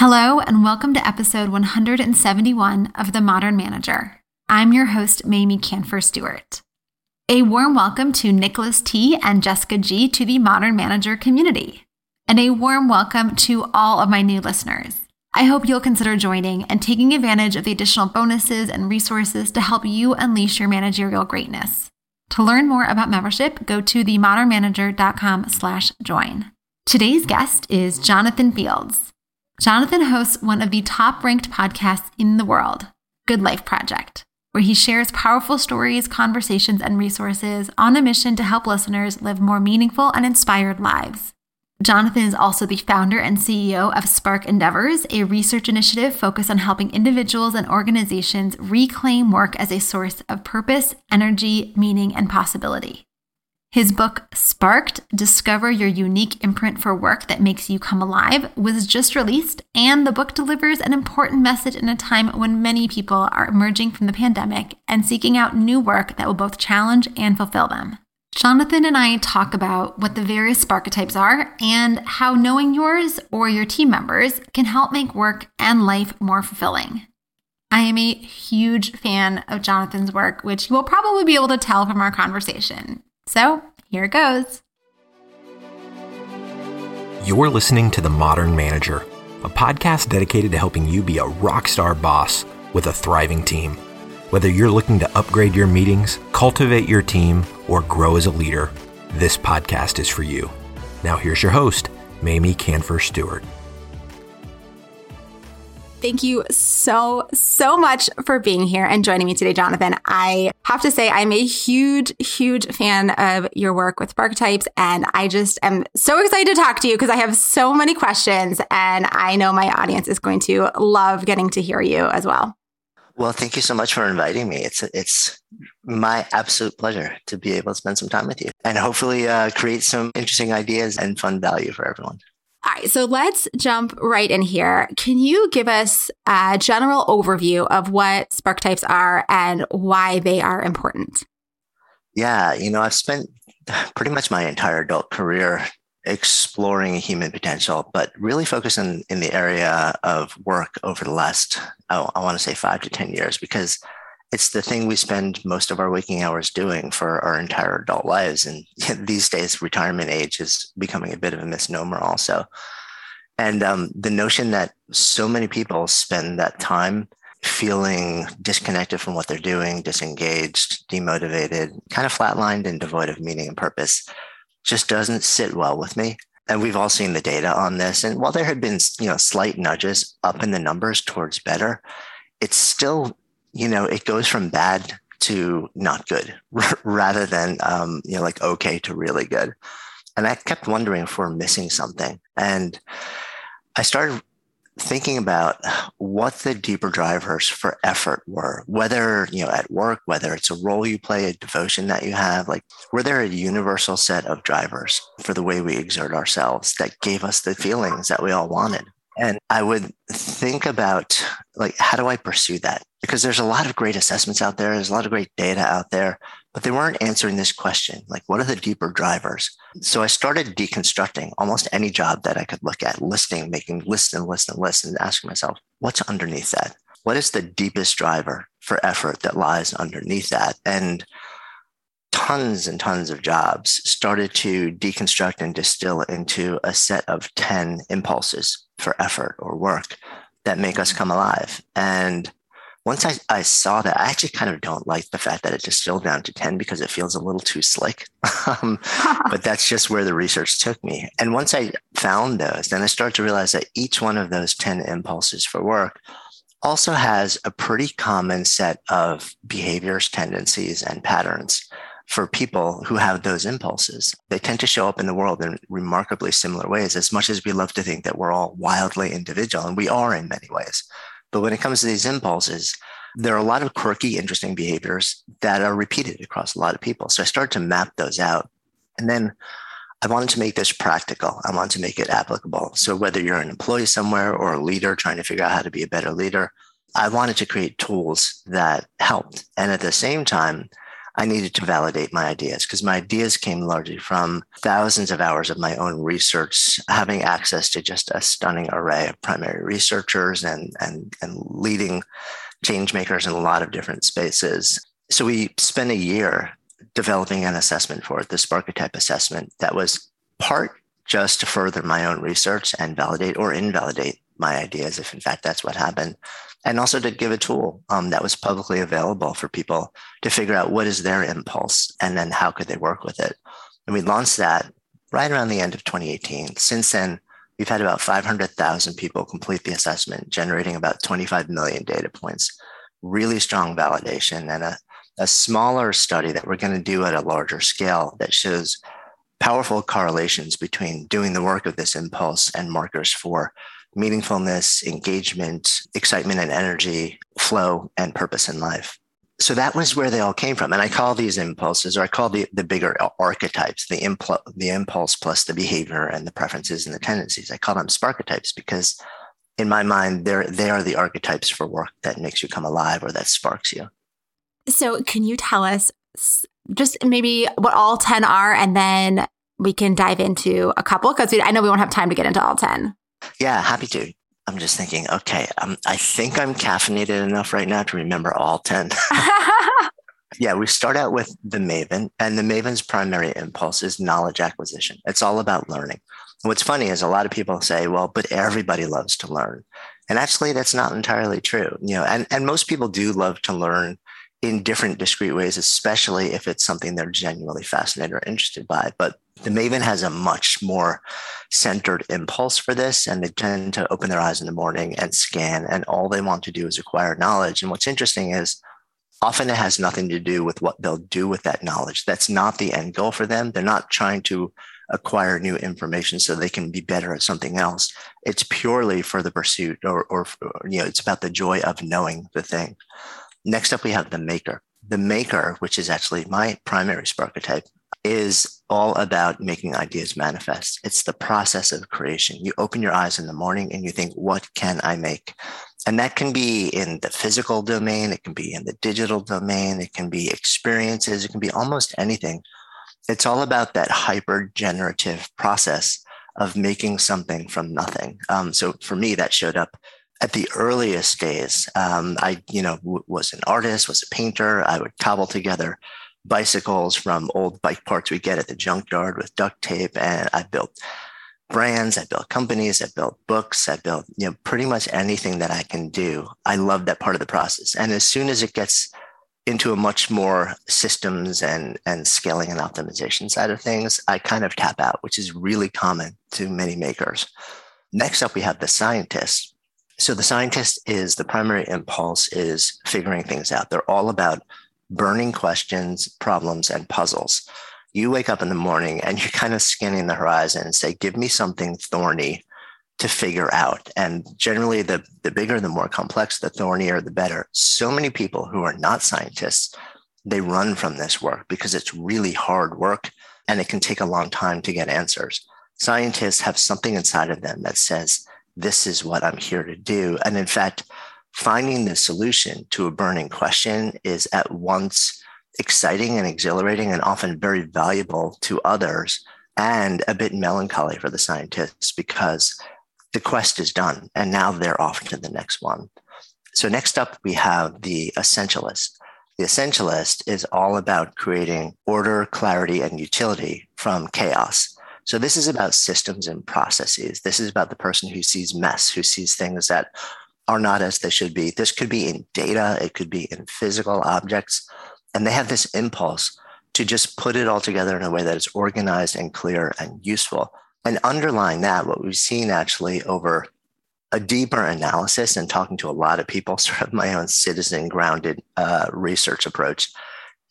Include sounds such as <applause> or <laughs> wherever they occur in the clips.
Hello, and welcome to episode 171 of The Modern Manager. I'm your host, Mamie Kanfer Stewart. A warm welcome to Nicholas T. and Jessica G. to the Modern Manager community, and a warm welcome to all of my new listeners. I hope you'll consider joining and taking advantage of the additional bonuses and resources to help you unleash your managerial greatness. To learn more about membership, go to themodernmanager.com slash join. Today's guest is Jonathan Fields. Jonathan hosts one of the top ranked podcasts in the world, Good Life Project, where he shares powerful stories, conversations, and resources on a mission to help listeners live more meaningful and inspired lives. Jonathan is also the founder and CEO of Spark Endeavors, a research initiative focused on helping individuals and organizations reclaim work as a source of purpose, energy, meaning, and possibility. His book, Sparked Discover Your Unique Imprint for Work That Makes You Come Alive, was just released, and the book delivers an important message in a time when many people are emerging from the pandemic and seeking out new work that will both challenge and fulfill them. Jonathan and I talk about what the various Sparketypes are and how knowing yours or your team members can help make work and life more fulfilling. I am a huge fan of Jonathan's work, which you will probably be able to tell from our conversation. So here it goes. You're listening to The Modern Manager, a podcast dedicated to helping you be a rock star boss with a thriving team. Whether you're looking to upgrade your meetings, cultivate your team, or grow as a leader, this podcast is for you. Now, here's your host, Mamie Kanfer Stewart. Thank you so, so much for being here and joining me today, Jonathan. I have to say, I'm a huge, huge fan of your work with Sparketypes, and I just am so excited to talk to you because I have so many questions, and I know my audience is going to love getting to hear you as well. Well, thank you so much for inviting me. It's it's my absolute pleasure to be able to spend some time with you and hopefully uh, create some interesting ideas and fun value for everyone. All right, so let's jump right in here. Can you give us a general overview of what Sparketypes are and why they are important? Yeah, you know, I've spent pretty much my entire adult career exploring human potential, but really focusing in the area of work over the last, oh, I want to say five to 10 years, because it's the thing we spend most of our waking hours doing for our entire adult lives. And <laughs> these days, retirement age is becoming a bit of a misnomer, also. And um, the notion that so many people spend that time feeling disconnected from what they're doing, disengaged, demotivated, kind of flatlined, and devoid of meaning and purpose just doesn't sit well with me. And we've all seen the data on this. And while there had been, you know, slight nudges up in the numbers towards better, it's still you know, it goes from bad to not good <laughs> rather than, um, you know, like okay to really good. And I kept wondering if we're missing something. And I started thinking about what the deeper drivers for effort were, whether, you know, at work, whether it's a role you play, a devotion that you have, like, were there a universal set of drivers for the way we exert ourselves that gave us the feelings that we all wanted? And I would think about like, how do I pursue that? Because there's a lot of great assessments out there. There's a lot of great data out there, but they weren't answering this question. Like, what are the deeper drivers? So I started deconstructing almost any job that I could look at, listing, making lists and lists and lists and asking myself, what's underneath that? What is the deepest driver for effort that lies underneath that? And tons and tons of jobs started to deconstruct and distill into a set of 10 impulses for effort or work that make us come alive. And once I, I saw that, I actually kind of don't like the fact that it distilled down to 10 because it feels a little too slick. <laughs> um, <laughs> but that's just where the research took me. And once I found those, then I started to realize that each one of those 10 impulses for work also has a pretty common set of behaviors, tendencies, and patterns for people who have those impulses. They tend to show up in the world in remarkably similar ways, as much as we love to think that we're all wildly individual, and we are in many ways. But when it comes to these impulses, there are a lot of quirky, interesting behaviors that are repeated across a lot of people. So I started to map those out. And then I wanted to make this practical. I wanted to make it applicable. So whether you're an employee somewhere or a leader trying to figure out how to be a better leader, I wanted to create tools that helped. And at the same time, I needed to validate my ideas because my ideas came largely from thousands of hours of my own research, having access to just a stunning array of primary researchers and, and, and leading change makers in a lot of different spaces. So we spent a year developing an assessment for it, the Sparketype assessment that was part just to further my own research and validate or invalidate my ideas, if in fact that's what happened. And also to give a tool um, that was publicly available for people to figure out what is their impulse and then how could they work with it. And we launched that right around the end of 2018. Since then, we've had about 500,000 people complete the assessment, generating about 25 million data points. Really strong validation and a, a smaller study that we're going to do at a larger scale that shows powerful correlations between doing the work of this impulse and markers for meaningfulness, engagement, excitement and energy, flow, and purpose in life. So that was where they all came from. And I call these impulses, or I call the, the bigger archetypes, the, impl- the impulse plus the behavior and the preferences and the tendencies. I call them sparketypes because in my mind, they're, they are the archetypes for work that makes you come alive or that sparks you. So can you tell us just maybe what all 10 are and then we can dive into a couple because I know we won't have time to get into all 10. Yeah, happy to. I'm just thinking, okay, um, I think I'm caffeinated enough right now to remember all 10. <laughs> yeah, we start out with the Maven, and the Maven's primary impulse is knowledge acquisition. It's all about learning. What's funny is a lot of people say, well, but everybody loves to learn. And actually, that's not entirely true. You know, and, and most people do love to learn in different discrete ways, especially if it's something they're genuinely fascinated or interested by. But the Maven has a much more centered impulse for this, and they tend to open their eyes in the morning and scan, and all they want to do is acquire knowledge. And what's interesting is often it has nothing to do with what they'll do with that knowledge. That's not the end goal for them. They're not trying to acquire new information so they can be better at something else. It's purely for the pursuit, or, or you know, it's about the joy of knowing the thing. Next up, we have the maker. The maker, which is actually my primary Sparketype, is all about making ideas manifest. It's the process of creation. You open your eyes in the morning and you think, what can I make? And that can be in the physical domain, it can be in the digital domain, it can be experiences, it can be almost anything. It's all about that hyper generative process of making something from nothing. Um, so for me, that showed up at the earliest days. Um, I, you know, w- was an artist, was a painter. I would cobble together bicycles from old bike parts we get at the junkyard with duct tape. And I built brands, I built companies, I built books, I built, you know, pretty much anything that I can do. I love that part of the process. And as soon as it gets into a much more systems and, and scaling and optimization side of things, I kind of tap out, which is really common to many makers. Next up, we have the scientist. So the scientist is the primary impulse is figuring things out. They're all about burning questions, problems, and puzzles. You wake up in the morning and you're kind of scanning the horizon and say, give me something thorny to figure out. And generally, the, the bigger, the more complex, the thornier, the better. So many people who are not scientists, they run from this work because it's really hard work and it can take a long time to get answers. Scientists have something inside of them that says, this is what I'm here to do. And in fact, finding the solution to a burning question is at once exciting and exhilarating and often very valuable to others and a bit melancholy for the scientists because the quest is done and now they're off to the next one. So, next up, we have the essentialist. The essentialist is all about creating order, clarity, and utility from chaos. So, this is about systems and processes. This is about the person who sees mess, who sees things that are not as they should be. This could be in data, it could be in physical objects. And they have this impulse to just put it all together in a way that is organized and clear and useful. And underlying that, what we've seen actually over a deeper analysis and talking to a lot of people, <laughs> sort of my own citizen grounded uh, research approach,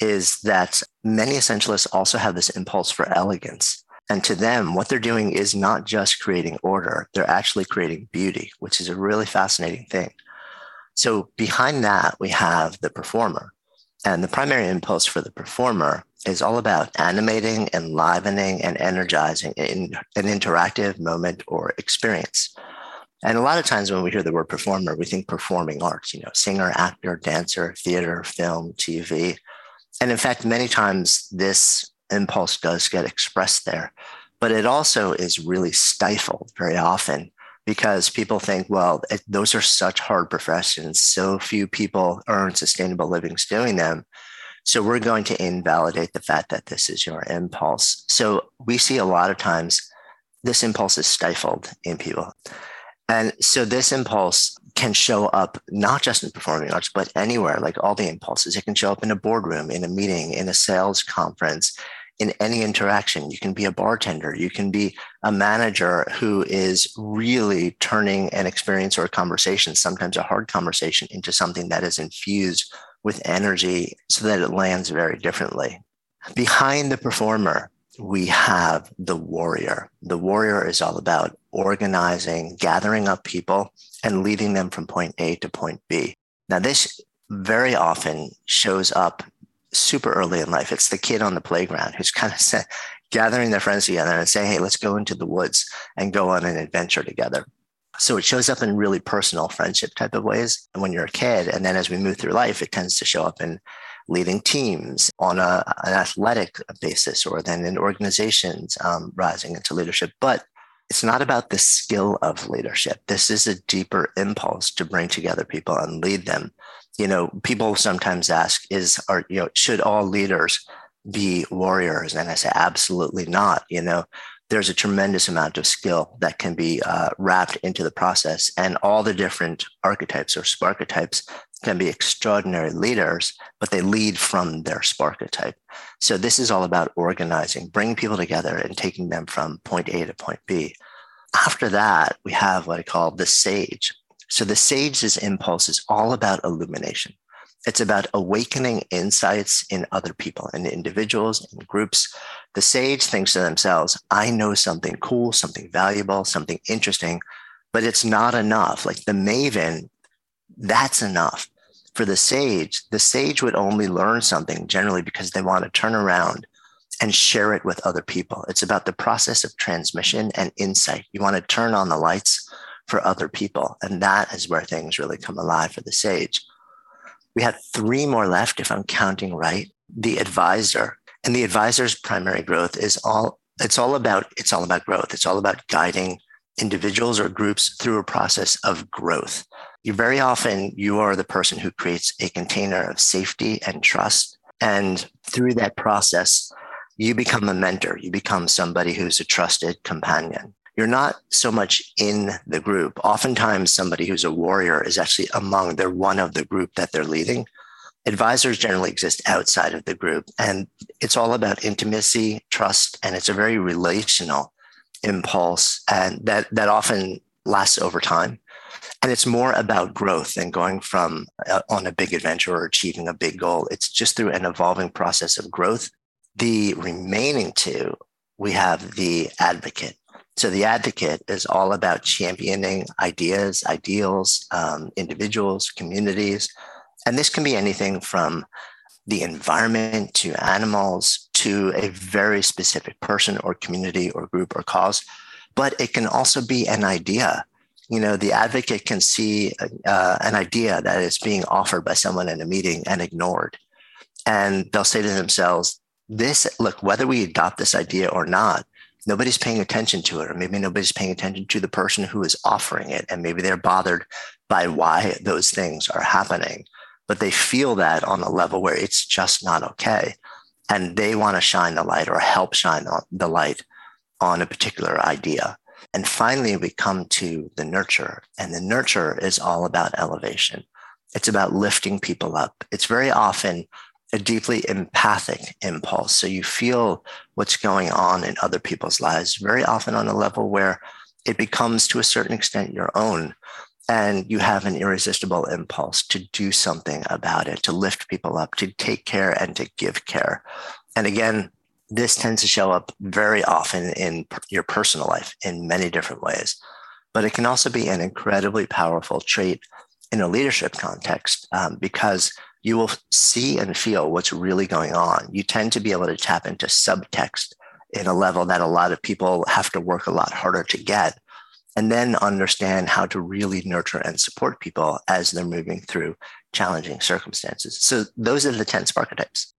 is that many essentialists also have this impulse for elegance. And to them, what they're doing is not just creating order, they're actually creating beauty, which is a really fascinating thing. So behind that, we have the performer. And the primary impulse for the performer is all about animating, enlivening, and energizing in an interactive moment or experience. And a lot of times when we hear the word performer, we think performing arts, you know, singer, actor, dancer, theater, film, TV. And in fact, many times this impulse does get expressed there, but it also is really stifled very often because people think, well, it, those are such hard professions. So few people earn sustainable livings doing them. So we're going to invalidate the fact that this is your impulse. So we see a lot of times this impulse is stifled in people. And so this impulse can show up not just in performing arts, but anywhere, like all the impulses. It can show up in a boardroom, in a meeting, in a sales conference, in any interaction. You can be a bartender, you can be a manager who is really turning an experience or a conversation, sometimes a hard conversation, into something that is infused with energy so that it lands very differently. Behind the performer, we have the warrior. The warrior is all about organizing, gathering up people, and leading them from point A to point B. Now, this very often shows up super early in life. It's the kid on the playground who's kind of <laughs> gathering their friends together and saying, hey, let's go into the woods and go on an adventure together. So it shows up in really personal friendship type of ways when you're a kid. And then as we move through life, it tends to show up in leading teams on a, an athletic basis or then in organizations um, rising into leadership. But it's not about the skill of leadership. This is a deeper impulse to bring together people and lead them. You know, people sometimes ask, is are you know, should all leaders be warriors? And I say, absolutely not. You know, there's a tremendous amount of skill that can be uh, wrapped into the process, and all the different archetypes or sparketypes can be extraordinary leaders, but they lead from their sparketype. So this is all about organizing, bringing people together and taking them from point A to point B. After that, we have what I call the sage. So the sage's impulse is all about illumination. It's about awakening insights in other people and in individuals and groups. The sage thinks to themselves, I know something cool, something valuable, something interesting, but it's not enough. Like the maven, that's enough. For the sage, the sage would only learn something generally because they want to turn around and share it with other people. It's about the process of transmission and insight. You want to turn on the lights for other people. And that is where things really come alive for the sage. We had three more left, if I'm counting right. The advisor and the advisor's primary growth is all it's all about it's all about growth. It's all about guiding individuals or groups through a process of growth. You very often you are the person who creates a container of safety and trust. And through that process, you become a mentor. You become somebody who's a trusted companion you're not so much in the group. Oftentimes, somebody who's a warrior is actually among, they're one of the group that they're leading. Advisors generally exist outside of the group, and it's all about intimacy, trust, and it's a very relational impulse, and that, that often lasts over time. And it's more about growth than going from uh, on a big adventure or achieving a big goal. It's just through an evolving process of growth. The remaining two, we have the advocate. So the advocate is all about championing ideas, ideals, um, individuals, communities. And this can be anything from the environment to animals to a very specific person or community or group or cause. But it can also be an idea. You know, the advocate can see uh, an idea that is being offered by someone in a meeting and ignored. And they'll say to themselves, this, look, whether we adopt this idea or not, nobody's paying attention to it, or maybe nobody's paying attention to the person who is offering it. And maybe they're bothered by why those things are happening, but they feel that on a level where it's just not okay. And they want to shine the light or help shine the light on a particular idea. And finally, we come to the nurture, and the nurture is all about elevation. It's about lifting people up. It's very often a deeply empathic impulse. So you feel what's going on in other people's lives very often on a level where it becomes to a certain extent your own. And you have an irresistible impulse to do something about it, to lift people up, to take care and to give care. And again, this tends to show up very often in your personal life in many different ways. But it can also be an incredibly powerful trait in a leadership context um, because you will see and feel what's really going on. You tend to be able to tap into subtext in a level that a lot of people have to work a lot harder to get, and then understand how to really nurture and support people as they're moving through challenging circumstances. So those are the 10 archetypes.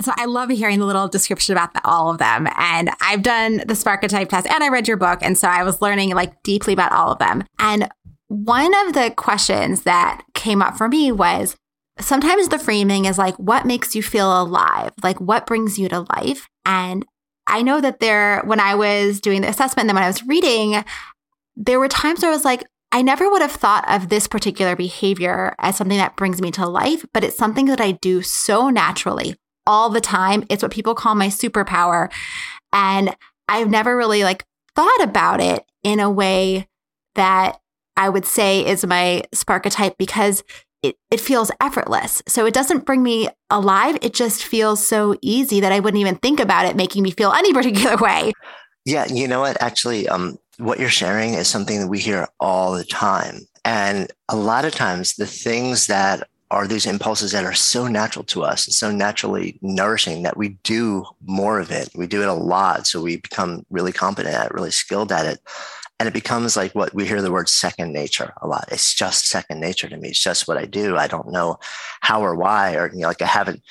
So I love hearing the little description about the, all of them. And I've done the Sparketype test and I read your book. And so I was learning like deeply about all of them. And one of the questions that came up for me was sometimes the framing is like, what makes you feel alive? Like, what brings you to life? And I know that there, when I was doing the assessment, and then when I was reading, there were times where I was like, I never would have thought of this particular behavior as something that brings me to life, but it's something that I do so naturally all the time. It's what people call my superpower. And I've never really like thought about it in a way that I would say is my Sparketype because it, it feels effortless. So it doesn't bring me alive. It just feels so easy that I wouldn't even think about it making me feel <laughs> any particular way. Yeah, you know what? Actually, um, what you're sharing is something that we hear all the time. And a lot of times, the things that are these impulses that are so natural to us and so naturally nourishing that we do more of it. We do it a lot. So we become really competent at it, really skilled at it. And it becomes like what we hear the word second nature a lot. It's just second nature to me. It's just what I do. I don't know how or why, or, you know, like I haven't,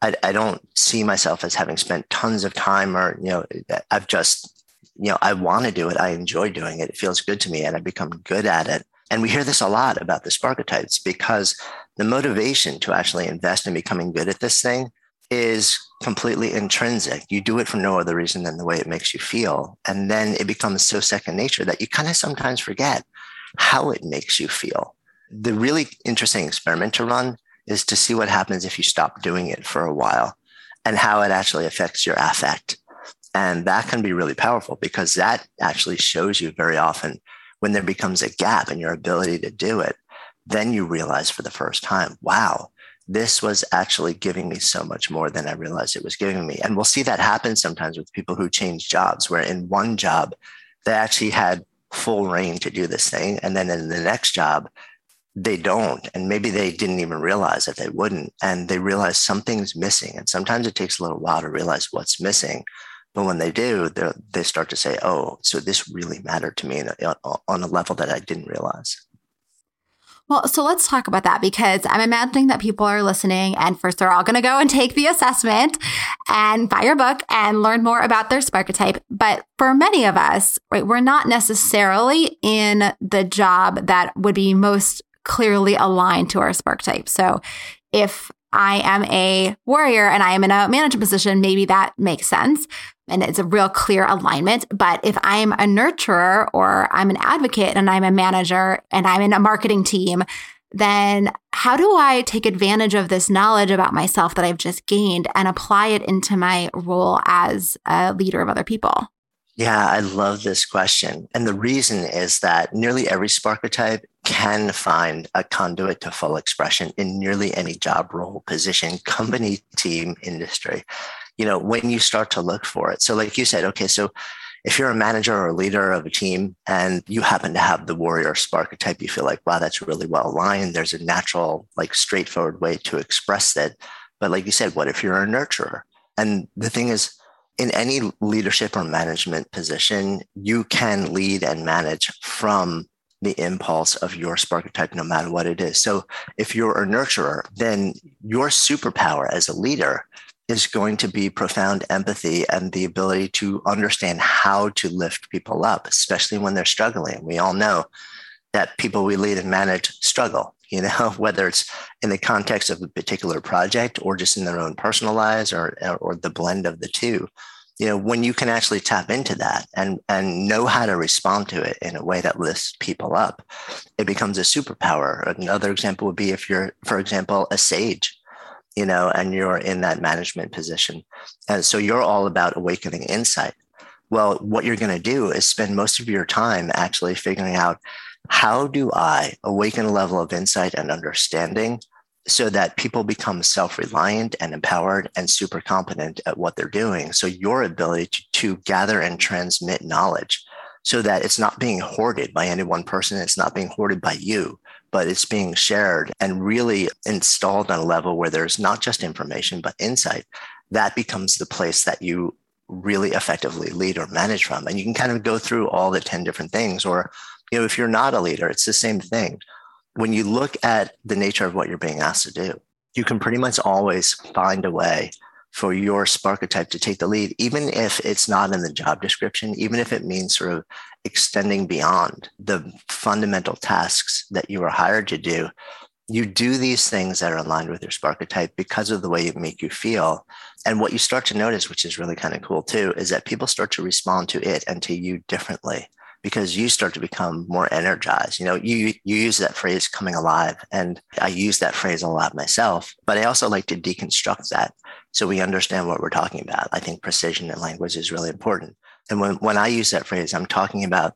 I, I don't see myself as having spent tons of time or, you know, I've just you know, I want to do it. I enjoy doing it. It feels good to me and I become good at it. And we hear this a lot about the Sparketypes because the motivation to actually invest in becoming good at this thing is completely intrinsic. You do it for no other reason than the way it makes you feel. And then it becomes so second nature that you kind of sometimes forget how it makes you feel. The really interesting experiment to run is to see what happens if you stop doing it for a while and how it actually affects your affect. And that can be really powerful because that actually shows you very often when there becomes a gap in your ability to do it, then you realize for the first time, wow, this was actually giving me so much more than I realized it was giving me. And we'll see that happen sometimes with people who change jobs, where in one job, they actually had full rein to do this thing. And then in the next job, they don't. And maybe they didn't even realize that they wouldn't. And they realize something's missing. And sometimes it takes a little while to realize what's missing. But when they do, they start to say, oh, so this really mattered to me on a level that I didn't realize. Well, so let's talk about that because I'm imagining that people are listening and first they're all going to go and take the assessment and buy your book and learn more about their Sparketype. But for many of us, right, we're not necessarily in the job that would be most clearly aligned to our Sparketype. So if I am a warrior and I am in a management position, maybe that makes sense and it's a real clear alignment. But if I'm a nurturer or I'm an advocate and I'm a manager and I'm in a marketing team, then how do I take advantage of this knowledge about myself that I've just gained and apply it into my role as a leader of other people? Yeah, I love this question. And the reason is that nearly every Sparketype can find a conduit to full expression in nearly any job role, position, company, team, industry. You know, when you start to look for it. So, like you said, okay, so if you're a manager or a leader of a team and you happen to have the warrior Sparketype, you feel like, wow, that's really well aligned. There's a natural, like straightforward way to express that. But like you said, what if you're a nurturer? And the thing is, in any leadership or management position, you can lead and manage from the impulse of your Sparketype, no matter what it is. So if you're a nurturer, then your superpower as a leader is going to be profound empathy and the ability to understand how to lift people up, especially when they're struggling. We all know that people we lead and manage struggle, <laughs> you know, whether it's in the context of a particular project or just in their own personal lives or, or the blend of the two. You know, when you can actually tap into that and, and know how to respond to it in a way that lifts people up, it becomes a superpower. Another example would be if you're, for example, a sage, you know, and you're in that management position. And so you're all about awakening insight. Well, what you're going to do is spend most of your time actually figuring out how do I awaken a level of insight and understanding so that people become self-reliant and empowered and super competent at what they're doing. So your ability to, to, gather and transmit knowledge so that it's not being hoarded by any one person, it's not being hoarded by you, but it's being shared and really installed on a level where there's not just information, but insight. That becomes the place that you really effectively lead or manage from. And you can kind of go through all the 10 different things. Or, you know, if you're not a leader, it's the same thing when you look at the nature of what you're being asked to do, you can pretty much always find a way for your Sparketype to take the lead, even if it's not in the job description, even if it means sort of extending beyond the fundamental tasks that you were hired to do. You do these things that are aligned with your Sparketype because of the way it make you feel. And what you start to notice, which is really kind of cool too, is that people start to respond to it and to you differently because you start to become more energized. You know, you you use that phrase coming alive and I use that phrase a lot myself, but I also like to deconstruct that so we understand what we're talking about. I think precision in language is really important. And when, when I use that phrase, I'm talking about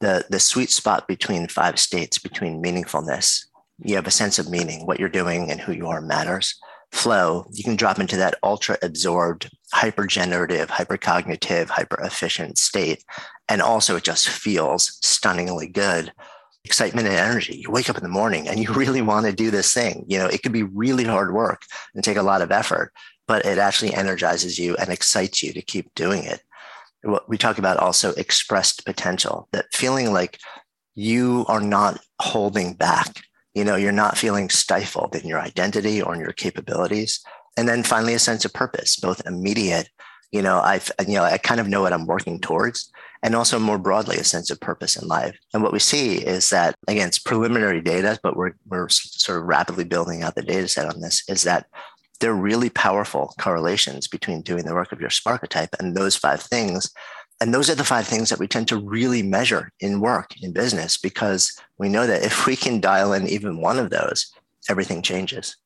the, the sweet spot between five states, between meaningfulness. You have a sense of meaning, what you're doing and who you are matters. Flow, you can drop into that ultra absorbed, hyper generative, hyper cognitive, hyper efficient state. And also, it just feels stunningly good. Excitement and energy. You wake up in the morning and you <laughs> really want to do this thing. You know, it could be really hard work and take a lot of effort, but it actually energizes you and excites you to keep doing it. What we talk about also expressed potential, that feeling like you are not holding back. You know, you're not feeling stifled in your identity or in your capabilities. And then finally, a sense of purpose, both immediate, you know, I've, you know, I kind of know what I'm working towards and also more broadly, a sense of purpose in life. And what we see is that, again, it's preliminary data, but we're, we're sort of rapidly building out the data set on this, is that there are really powerful correlations between doing the work of your Sparketype and those five things. And those are the five things that we tend to really measure in work, in business, because we know that if we can dial in even one of those, everything changes.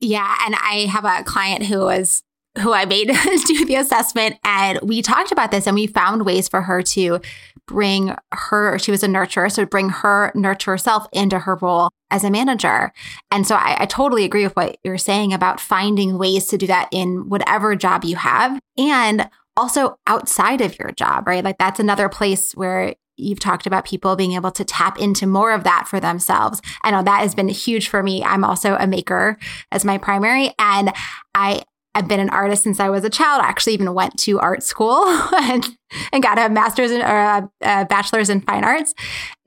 Yeah. And I have a client who was who I made <laughs> do the assessment. And we talked about this and we found ways for her to bring her, she was a nurturer, so bring her nurture herself into her role as a manager. And so I, I totally agree with what you're saying about finding ways to do that in whatever job you have and also outside of your job, right? Like that's another place where you've talked about people being able to tap into more of that for themselves. I know that has been huge for me. I'm also a maker as my primary and I I've been an artist since I was a child. I actually even went to art school <laughs> and, and got a master's in, or a, a bachelor's in fine arts.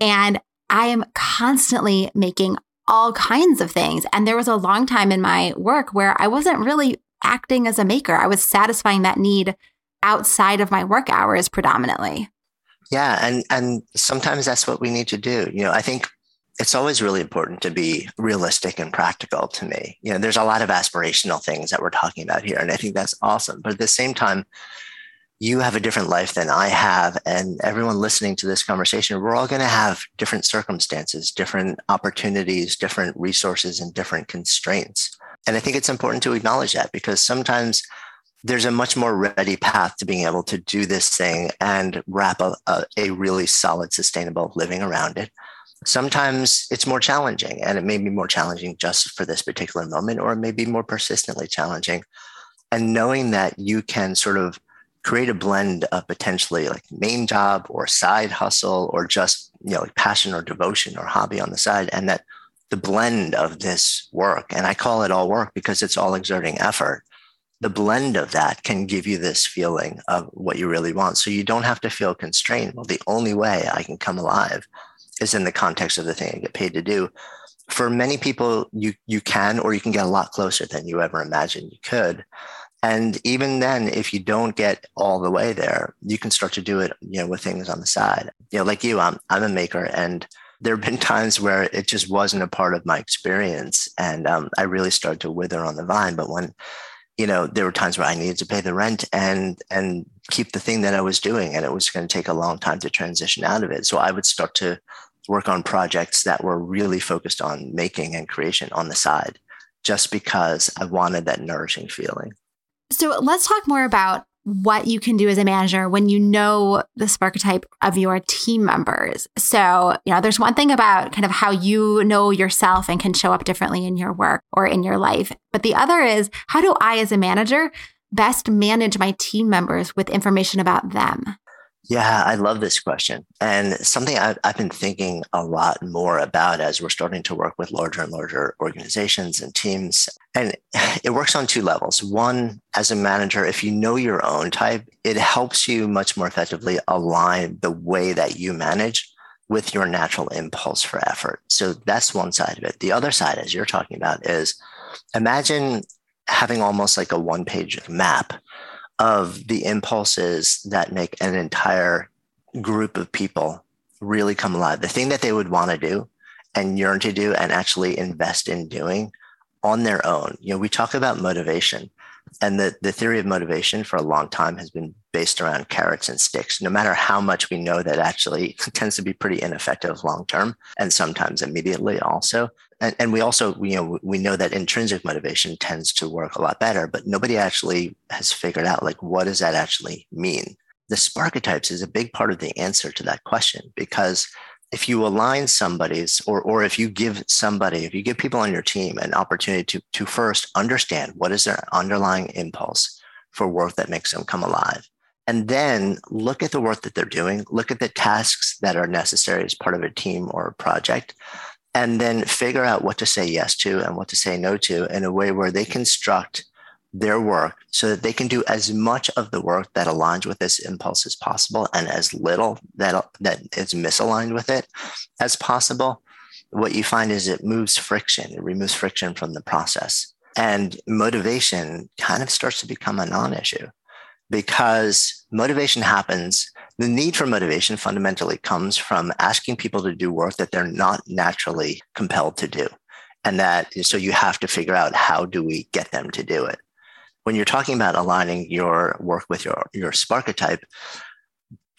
And I am constantly making all kinds of things. And there was a long time in my work where I wasn't really acting as a maker. I was satisfying that need outside of my work hours predominantly. Yeah, and and sometimes that's what we need to do. You know, I think it's always really important to be realistic and practical to me. You know, there's a lot of aspirational things that we're talking about here, and I think that's awesome. But at the same time, you have a different life than I have, and everyone listening to this conversation, we're all going to have different circumstances, different opportunities, different resources, and different constraints. And I think it's important to acknowledge that because sometimes there's a much more ready path to being able to do this thing and wrap a, a, a really solid, sustainable living around it. Sometimes it's more challenging and it may be more challenging just for this particular moment or it may be more persistently challenging. And knowing that you can sort of create a blend of potentially like main job or side hustle or just you know like passion or devotion or hobby on the side and that the blend of this work and i call it all work because it's all exerting effort the blend of that can give you this feeling of what you really want so you don't have to feel constrained well the only way i can come alive is in the context of the thing I get paid to do. For many people, you you can or you can get a lot closer than you ever imagined you could. And even then, if you don't get all the way there, you can start to do it, you know, with things on the side. You know, like you, I'm I'm a maker, and there have been times where it just wasn't a part of my experience, and um, I really started to wither on the vine. But when you know, there were times where I needed to pay the rent and and keep the thing that I was doing, and it was going to take a long time to transition out of it. So I would start to work on projects that were really focused on making and creation on the side, just because I wanted that nourishing feeling. So let's talk more about what you can do as a manager when you know the Sparketype of your team members. So, you know, there's one thing about kind of how you know yourself and can show up differently in your work or in your life. But the other is how do I, as a manager, best manage my team members with information about them? Yeah, I love this question. And something I've, I've, been thinking a lot more about as we're starting to work with larger and larger organizations and teams. And <sighs> it works on two levels. One, as a manager, if you know your own type, it helps you much more effectively align the way that you manage with your natural impulse for effort. So that's one side of it. The other side, as you're talking about, is imagine having almost like a one page map of the impulses that make an entire group of people really come alive. The thing that they would want to do and yearn to do and actually invest in doing on their own. You know, we talk about motivation and the, the theory of motivation for a long time has been based around carrots and sticks, no matter how much we know that actually <laughs> tends to be pretty ineffective long term and sometimes immediately also. And, and we also, you know, we know that intrinsic motivation tends to work a lot better, but nobody actually has figured out like what does that actually mean? The Sparketypes is a big part of the answer to that question because if you align somebody's or or if you give somebody if you give people on your team an opportunity to to first understand what is their underlying impulse for work that makes them come alive and then look at the work that they're doing look at the tasks that are necessary as part of a team or a project and then figure out what to say yes to and what to say no to in a way where they construct their work so that they can do as much of the work that aligns with this impulse as possible and as little that, that is misaligned with it as possible. What you find is it moves friction, it removes friction from the process. And motivation kind of starts to become a non issue because motivation happens. The need for motivation fundamentally comes from asking people to do work that they're not naturally compelled to do. And that so you have to figure out how do we get them to do it when you're talking about aligning your work with your, your Sparketype,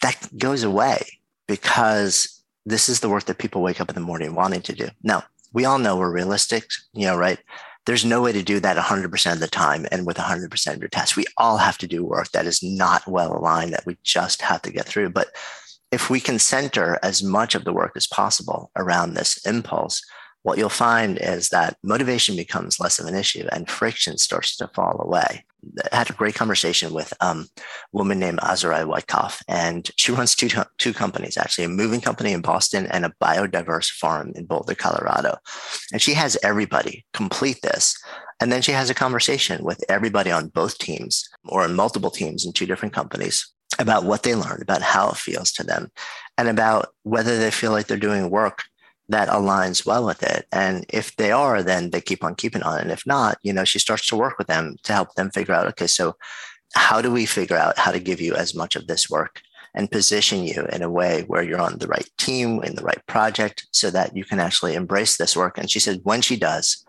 that goes away because this is the work that people wake up in the morning wanting to do. Now, we all know we're realistic, you know, right? There's no way to do that 100% of the time and with 100% of your tasks. We all have to do work that is not well aligned that we just have to get through. But if we can center as much of the work as possible around this impulse, what you'll find is that motivation becomes less of an issue and friction starts to fall away. I had a great conversation with um, a woman named Azariah Wyckoff, and she runs two, two companies actually a moving company in Boston and a biodiverse farm in Boulder, Colorado. And she has everybody complete this. And then she has a conversation with everybody on both teams or on multiple teams in two different companies about what they learned, about how it feels to them, and about whether they feel like they're doing work that aligns well with it. And if they are, then they keep on keeping on. And if not, you know, she starts to work with them to help them figure out, okay, so how do we figure out how to give you as much of this work and position you in a way where you're on the right team in the right project so that you can actually embrace this work? And she said, when she does,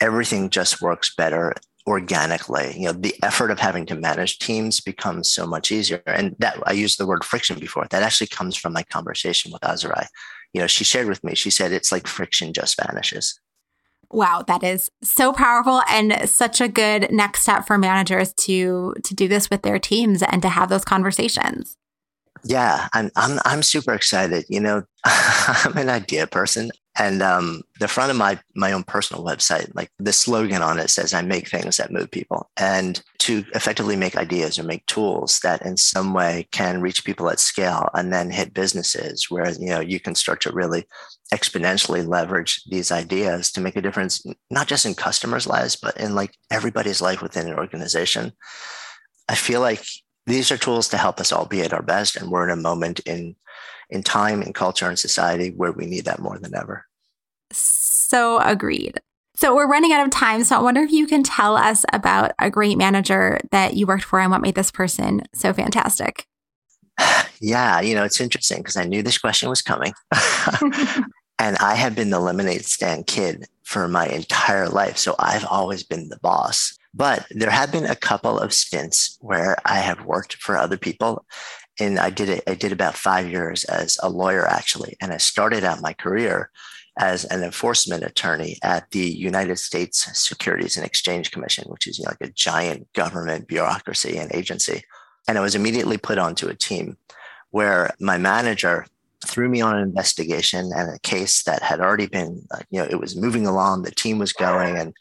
everything just works better organically. You know, the effort of having to manage teams becomes so much easier. And that I used the word friction before. That actually comes from my conversation with Azariah you know, she shared with me, she said it's like friction just vanishes. Wow, that is so powerful and such a good next step for managers to to do this with their teams and to have those conversations. Yeah, I'm I'm I'm super excited. You know, <laughs> I'm an idea person. And um, the front of my my own personal website, like the slogan on it says, "I make things that move people." And to effectively make ideas or make tools that in some way can reach people at scale, and then hit businesses where you know you can start to really exponentially leverage these ideas to make a difference, not just in customers' lives, but in like everybody's life within an organization. I feel like these are tools to help us all be at our best, and we're in a moment in in time and culture and society where we need that more than ever. So agreed. So we're running out of time. So I wonder if you can tell us about a great manager that you worked for and what made this person so fantastic. <sighs> Yeah, you know, it's interesting because I knew this question was coming. <laughs> and I have been the lemonade stand kid for my entire life. So I've always been the boss. But there have been a couple of stints where I have worked for other people and I did it. I did about five years as a lawyer, actually, and I started out my career as an enforcement attorney at the United States Securities and Exchange Commission, which is you know, like a giant government bureaucracy and agency. And I was immediately put onto a team where my manager threw me on an investigation and a case that had already been, you know, it was moving along, the team was going, and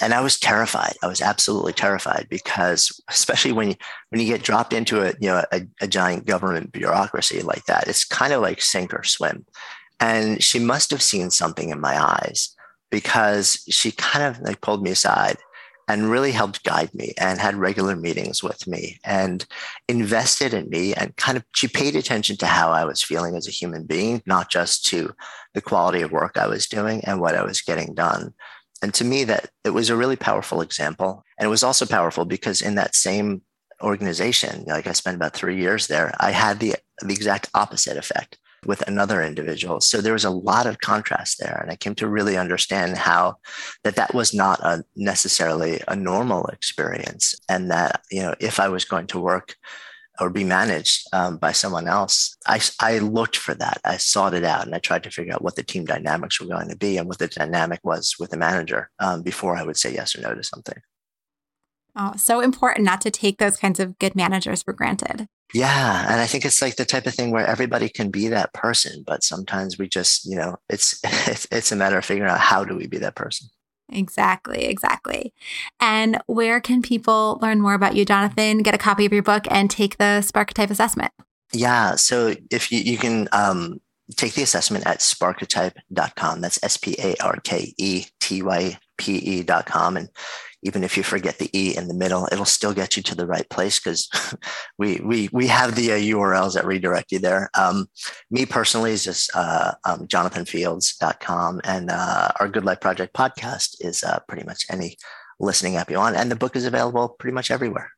and I was terrified. I was absolutely terrified because, especially when you when you get dropped into a you know a, a giant government bureaucracy like that, it's kind of like sink or swim. And she must have seen something in my eyes because she kind of like pulled me aside and really helped guide me and had regular meetings with me and invested in me and kind of she paid attention to how I was feeling as a human being, not just to the quality of work I was doing and what I was getting done. And to me, that it was a really powerful example. And it was also powerful because in that same organization, like I spent about three years there, I had the, the exact opposite effect with another individual. So there was a lot of contrast there. And I came to really understand how that that was not a necessarily a normal experience. And that, you know, if I was going to work or be managed um, by someone else, I, I looked for that. I sought it out and I tried to figure out what the team dynamics were going to be and what the dynamic was with the manager um, before I would say yes or no to something. Oh, so important not to take those kinds of good managers for granted. Yeah, and I think it's like the type of thing where everybody can be that person, but sometimes we just, you know, it's <laughs> it's, it's a matter of figuring out how do we be that person. Exactly, exactly. And where can people learn more about you, Jonathan? Get a copy of your book and take the Sparketype assessment. Yeah, so if you you can um, take the assessment at sparketype.com. That's S P A R K E T Y P E.com. And even if you forget the e in the middle, it'll still get you to the right place because <laughs> we we we have the uh, URLs that redirect you there. Um, me personally is just uh, um, jonathanfields.com, and uh, our Good Life Project podcast is uh, pretty much any listening app you want, and the book is available pretty much everywhere.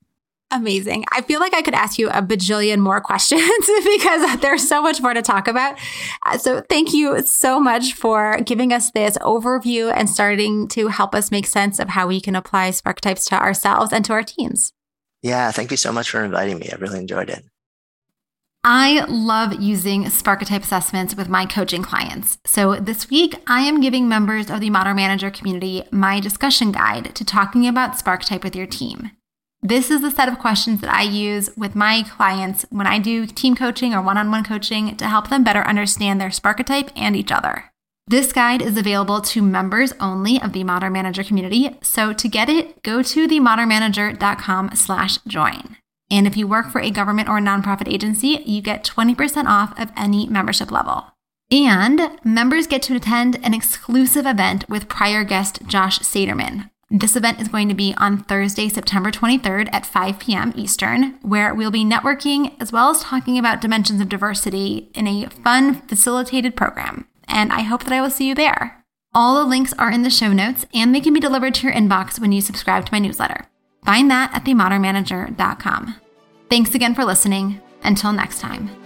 Amazing. I feel like I could ask you a bajillion more questions <laughs> because there's so much more to talk about. Uh, so, thank you so much for giving us this overview and starting to help us make sense of how we can apply Sparketypes to ourselves and to our teams. Yeah, thank you so much for inviting me. I really enjoyed it. I love using Sparketype assessments with my coaching clients. So this week, I am giving members of the Modern Manager community my discussion guide to talking about Sparketype with your team. This is the set of questions that I use with my clients when I do team coaching or one on one coaching to help them better understand their Sparketype and each other. This guide is available to members only of the Modern Manager community. So to get it, go to themodernmanager.com slash join. And if you work for a government or nonprofit agency, you get 20% off of any membership level. And members get to attend an exclusive event with prior guest Josh Saterman, this event is going to be on Thursday, September 23rd at 5 p.m. Eastern, where we'll be networking as well as talking about dimensions of diversity in a fun, facilitated program. And I hope that I will see you there. All the links are in the show notes and they can be delivered to your inbox when you subscribe to my newsletter. Find that at themodernmanager.com. Thanks again for listening. Until next time.